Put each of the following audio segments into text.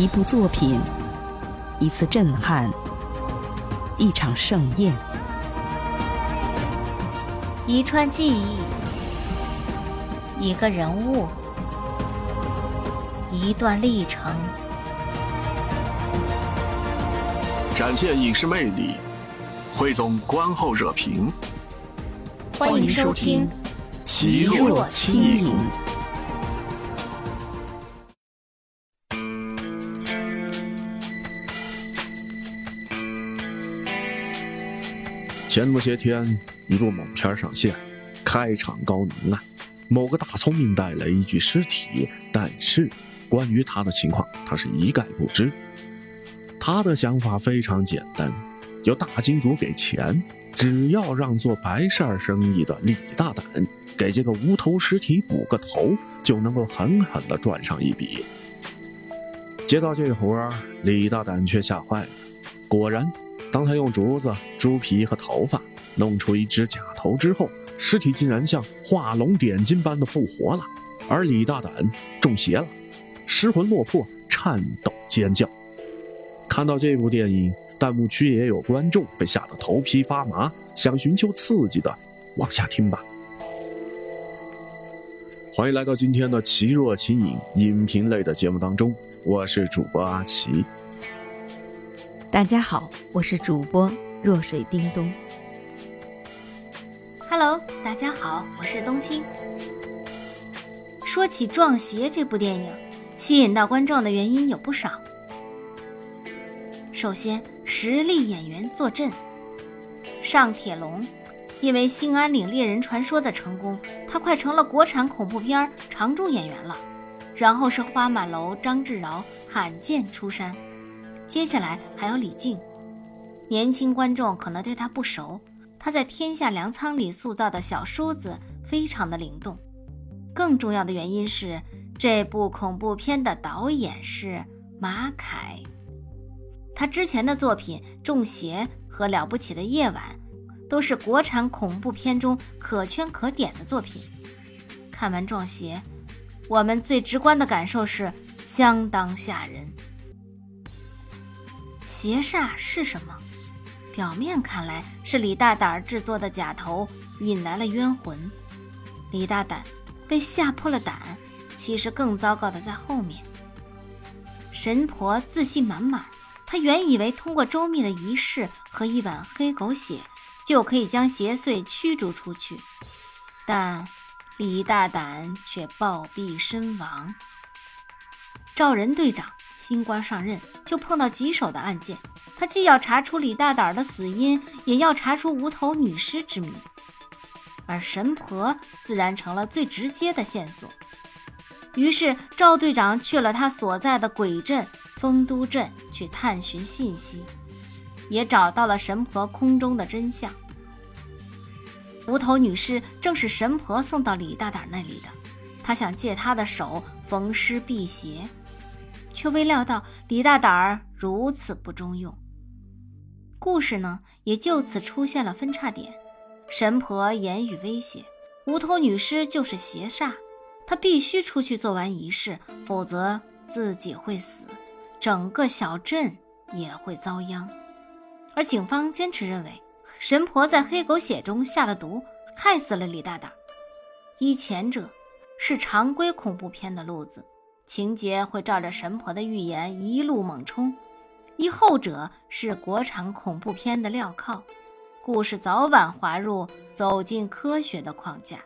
一部作品，一次震撼，一场盛宴，一串记忆，一个人物，一段历程，展现影视魅力，汇总观后热评。欢迎收听《奇若轻影》。前不些天，一部猛片上线，开场高能啊！某个大聪明带来一具尸体，但是关于他的情况，他是一概不知。他的想法非常简单：有大金主给钱，只要让做白事儿生意的李大胆给这个无头尸体补个头，就能够狠狠地赚上一笔。接到这活儿，李大胆却吓坏了。果然。当他用竹子、猪皮和头发弄出一只假头之后，尸体竟然像画龙点睛般的复活了，而李大胆中邪了，失魂落魄，颤抖尖叫。看到这部电影，弹幕区也有观众被吓得头皮发麻，想寻求刺激的，往下听吧。欢迎来到今天的奇若奇影影评类的节目当中，我是主播阿奇。大家好，我是主播弱水叮咚。Hello，大家好，我是冬青。说起《撞邪》这部电影，吸引到观众的原因有不少。首先，实力演员坐镇。尚铁龙，因为《兴安岭猎人传说》的成功，他快成了国产恐怖片常驻演员了。然后是花满楼张志尧，罕见出山。接下来还有李靖，年轻观众可能对他不熟，他在《天下粮仓》里塑造的小叔子非常的灵动。更重要的原因是，这部恐怖片的导演是马凯，他之前的作品《中邪》和《了不起的夜晚》都是国产恐怖片中可圈可点的作品。看完《撞邪》，我们最直观的感受是相当吓人。邪煞是什么？表面看来是李大胆制作的假头引来了冤魂，李大胆被吓破了胆。其实更糟糕的在后面。神婆自信满满，她原以为通过周密的仪式和一碗黑狗血就可以将邪祟驱逐出去，但李大胆却暴毙身亡。赵仁队长。新官上任就碰到棘手的案件，他既要查出李大胆的死因，也要查出无头女尸之谜，而神婆自然成了最直接的线索。于是赵队长去了他所在的鬼镇丰都镇去探寻信息，也找到了神婆空中的真相。无头女尸正是神婆送到李大胆那里的，他想借她的手逢尸辟邪。却未料到李大胆儿如此不中用，故事呢也就此出现了分叉点。神婆言语威胁，无头女尸就是邪煞，她必须出去做完仪式，否则自己会死，整个小镇也会遭殃。而警方坚持认为，神婆在黑狗血中下了毒，害死了李大胆。依前者是常规恐怖片的路子。情节会照着神婆的预言一路猛冲，一后者是国产恐怖片的镣铐，故事早晚滑入走进科学的框架。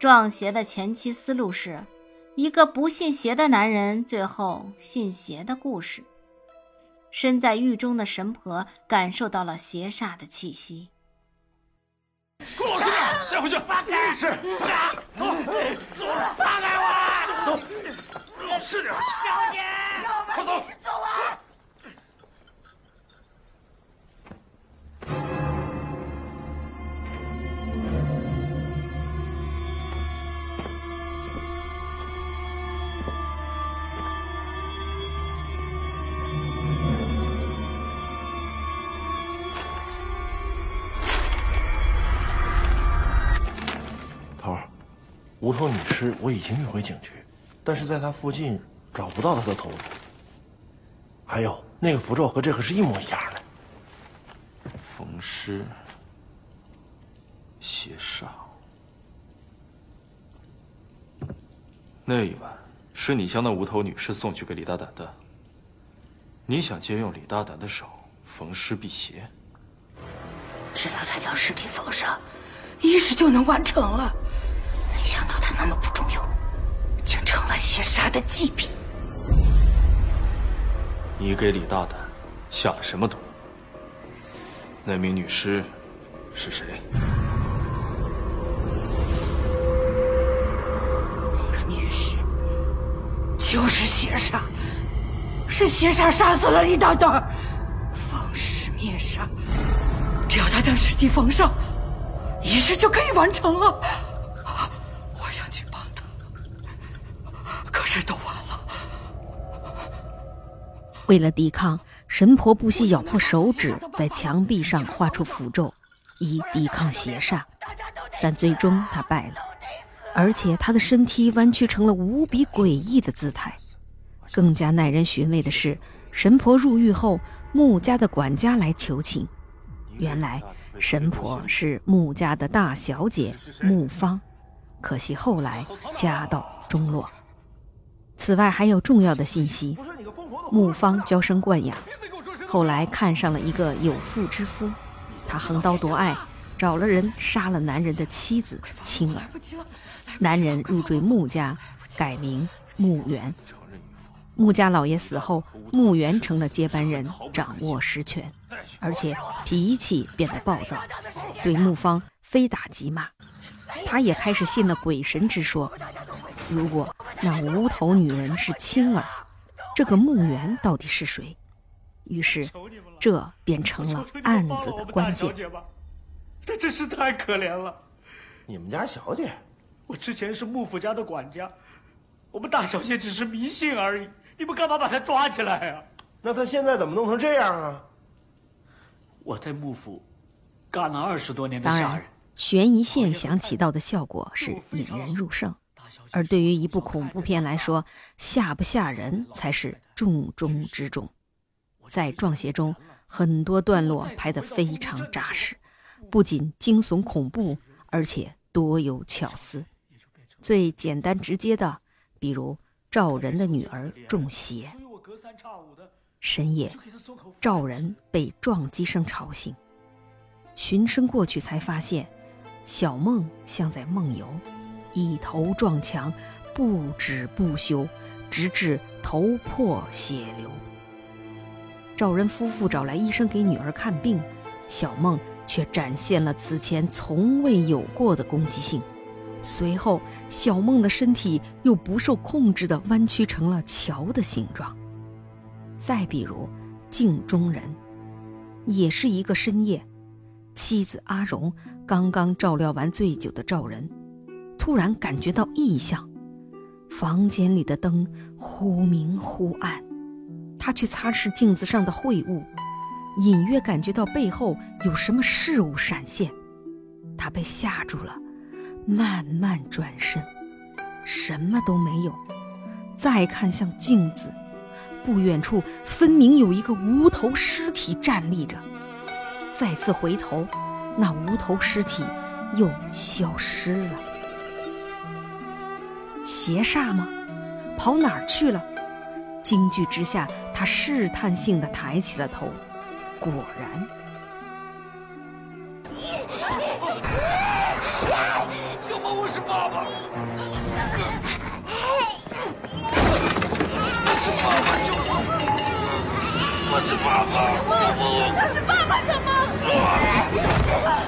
撞邪的前期思路是一个不信邪的男人最后信邪的故事。身在狱中的神婆感受到了邪煞的气息。给我老实点，带回去。放开！是。走，放开老实点。小姐，快走。走啊！头儿，无头女尸我已经运回警局。但是在他附近找不到他的头。还有那个符咒和这个是一模一样的。逢尸邪煞。那一晚是你将那无头女尸送去给李大胆的。你想借用李大胆的手逢尸辟邪？只要他将尸体缝上，一时就能完成了。没想到他那么不中用，竟成了邪煞的祭品。你给李大胆下了什么毒？那名女尸是谁？那个女尸就是邪煞，是邪煞杀死了李大胆，方氏灭杀。只要他将尸体缝上，仪式就可以完成了。我想去帮他，可是都完了。为了抵抗，神婆不惜咬破手指，在墙壁上画出符咒，以抵抗邪煞。但最终她败了，而且她的身体弯曲成了无比诡异的姿态。更加耐人寻味的是，神婆入狱后，穆家的管家来求情。原来，神婆是穆家的大小姐穆芳，可惜后来家道中落。此外，还有重要的信息。木方娇生惯养，后来看上了一个有妇之夫，他横刀夺爱，找了人杀了男人的妻子青儿。男人入赘穆家，改名穆元。穆家老爷死后，穆元成了接班人，掌握实权，而且脾气变得暴躁，对穆方非打即骂。他也开始信了鬼神之说。如果那无头女人是青儿，这个墓园到底是谁？于是，这便成了案子的关键。他真是太可怜了。你们家小姐，我之前是幕府家的管家，我们大小姐只是迷信而已。你们干嘛把她抓起来呀？那她现在怎么弄成这样啊？我在幕府干了二十多年的当然，悬疑线想起到的效果是引人入胜。而对于一部恐怖片来说，吓不吓人才是重中之重。在《撞邪》中，很多段落拍得非常扎实，不仅惊悚恐怖，而且多有巧思。最简单直接的，比如赵人的女儿中邪，深夜，赵人被撞击声吵醒，循声过去，才发现小梦像在梦游。一头撞墙，不止不休，直至头破血流。赵仁夫妇找来医生给女儿看病，小梦却展现了此前从未有过的攻击性。随后，小梦的身体又不受控制地弯曲成了桥的形状。再比如，镜中人，也是一个深夜，妻子阿荣刚刚照料完醉酒的赵仁。突然感觉到异象，房间里的灯忽明忽暗。他去擦拭镜子上的秽物，隐约感觉到背后有什么事物闪现。他被吓住了，慢慢转身，什么都没有。再看向镜子，不远处分明有一个无头尸体站立着。再次回头，那无头尸体又消失了。邪煞吗？跑哪儿去了？惊惧之下，他试探性的抬起了头，果然，小梦，我是爸爸，我是爸爸，小梦，我是爸爸，小梦，他是爸爸，小梦。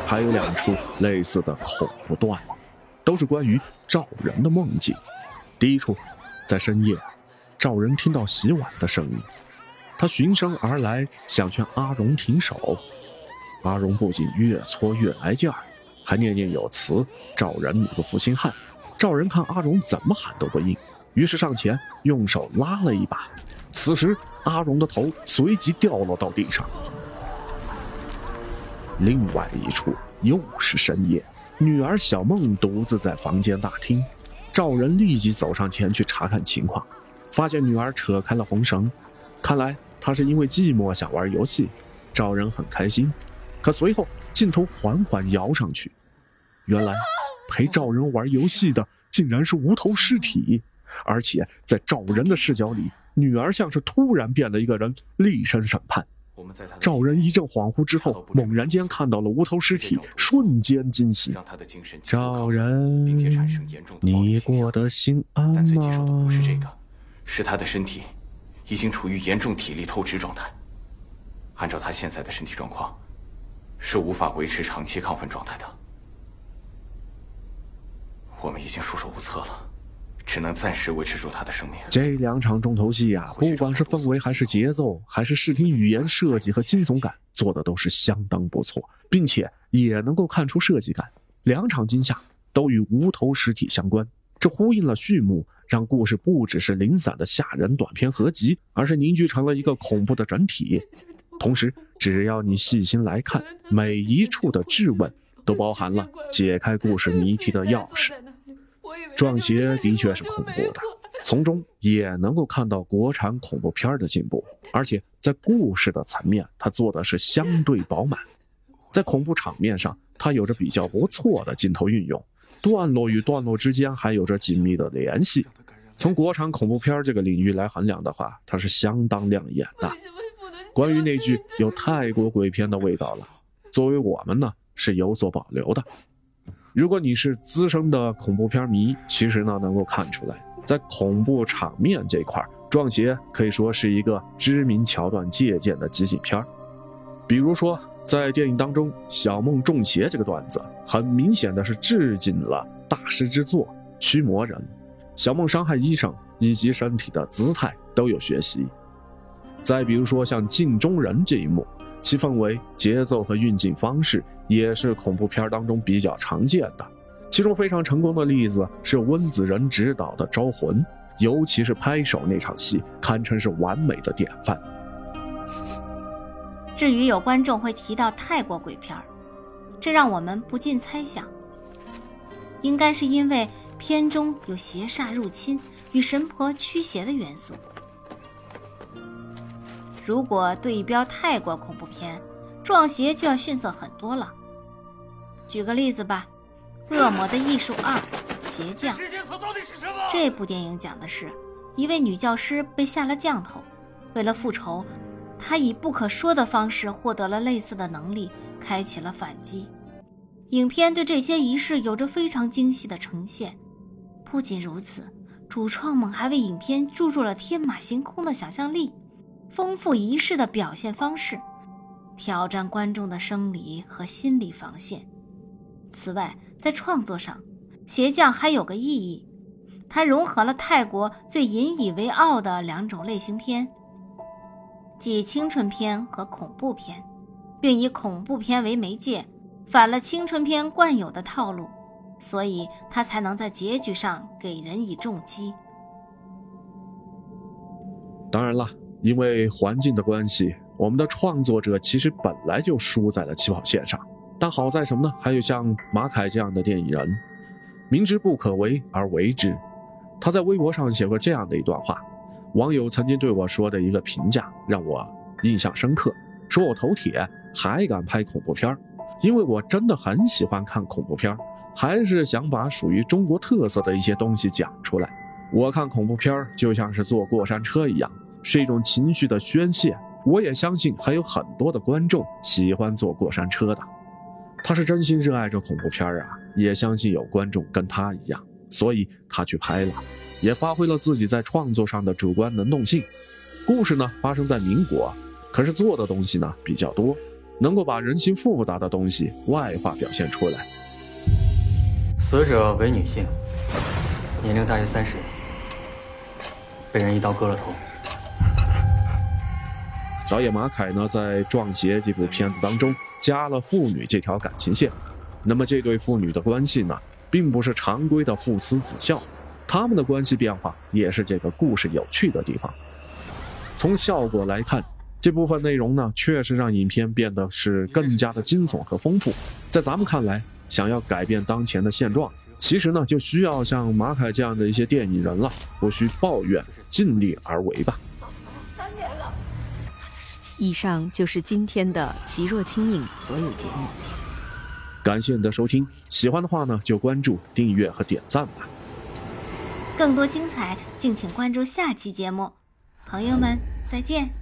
还有两处类似的恐怖段落，都是关于赵人的梦境。第一处，在深夜，赵仁听到洗碗的声音，他循声而来，想劝阿荣停手。阿荣不仅越搓越来劲儿，还念念有词：“赵仁，你个负心汉！”赵仁看阿荣怎么喊都不应，于是上前用手拉了一把。此时，阿荣的头随即掉落到地上。另外一处又是深夜，女儿小梦独自在房间大厅。赵仁立即走上前去查看情况，发现女儿扯开了红绳，看来她是因为寂寞想玩游戏。赵仁很开心，可随后镜头缓缓摇上去，原来陪赵仁玩游戏的竟然是无头尸体，而且在赵仁的视角里，女儿像是突然变了一个人，厉声审判。赵仁一阵恍惚之后，猛然间看到了无头尸体，瞬间惊醒。赵仁，你过得心安吗？但最棘手的不是这个，是他的身体已经处于严重体力透支状态。按照他现在的身体状况，是无法维持长期亢奋状态的。我们已经束手无策了，只能暂时维持住他的生命。这两场重头戏啊，不管是氛围还是节奏，还是视听语言设计和惊悚感，做的都是相当不错，并且也能够看出设计感。两场惊吓都与无头尸体相关，这呼应了序幕，让故事不只是零散的吓人短片合集，而是凝聚成了一个恐怖的整体。同时，只要你细心来看，每一处的质问都包含了解开故事谜题的钥匙。撞邪的确是恐怖的，从中也能够看到国产恐怖片的进步。而且在故事的层面，它做的是相对饱满。在恐怖场面上，它有着比较不错的镜头运用，段落与段落之间还有着紧密的联系。从国产恐怖片这个领域来衡量的话，它是相当亮眼的。关于那句有泰国鬼片的味道了，作为我们呢是有所保留的。如果你是资深的恐怖片迷，其实呢能够看出来，在恐怖场面这块，《撞邪》可以说是一个知名桥段借鉴的集锦片比如说，在电影当中，小梦中邪这个段子，很明显的是致敬了大师之作《驱魔人》，小梦伤害医生以及身体的姿态都有学习。再比如说像镜中人这一幕，其氛围、节奏和运镜方式也是恐怖片当中比较常见的。其中非常成功的例子是温子仁执导的《招魂》，尤其是拍手那场戏，堪称是完美的典范。至于有观众会提到泰国鬼片这让我们不禁猜想，应该是因为片中有邪煞入侵与神婆驱邪的元素。如果对标泰国恐怖片，《撞邪》就要逊色很多了。举个例子吧，《恶魔的艺术二：邪将》这部电影讲的是一位女教师被下了降头，为了复仇，她以不可说的方式获得了类似的能力，开启了反击。影片对这些仪式有着非常精细的呈现。不仅如此，主创们还为影片注入了天马行空的想象力。丰富仪式的表现方式，挑战观众的生理和心理防线。此外，在创作上，邪将还有个意义，它融合了泰国最引以为傲的两种类型片，即青春片和恐怖片，并以恐怖片为媒介，反了青春片惯有的套路，所以它才能在结局上给人以重击。当然了。因为环境的关系，我们的创作者其实本来就输在了起跑线上。但好在什么呢？还有像马凯这样的电影人，明知不可为而为之。他在微博上写过这样的一段话，网友曾经对我说的一个评价让我印象深刻，说我头铁还敢拍恐怖片因为我真的很喜欢看恐怖片还是想把属于中国特色的一些东西讲出来。我看恐怖片就像是坐过山车一样。是一种情绪的宣泄，我也相信还有很多的观众喜欢坐过山车的。他是真心热爱这恐怖片啊，也相信有观众跟他一样，所以他去拍了，也发挥了自己在创作上的主观能动性。故事呢发生在民国，可是做的东西呢比较多，能够把人心复杂的东西外化表现出来。死者为女性，年龄大约三十，被人一刀割了头。导演马凯呢，在《撞邪》这部片子当中加了父女这条感情线。那么这对父女的关系呢，并不是常规的父慈子孝，他们的关系变化也是这个故事有趣的地方。从效果来看，这部分内容呢，确实让影片变得是更加的惊悚和丰富。在咱们看来，想要改变当前的现状，其实呢，就需要像马凯这样的一些电影人了，无需抱怨，尽力而为吧。以上就是今天的《奇若轻影》所有节目。感谢你的收听，喜欢的话呢，就关注、订阅和点赞吧。更多精彩，敬请关注下期节目。朋友们，再见。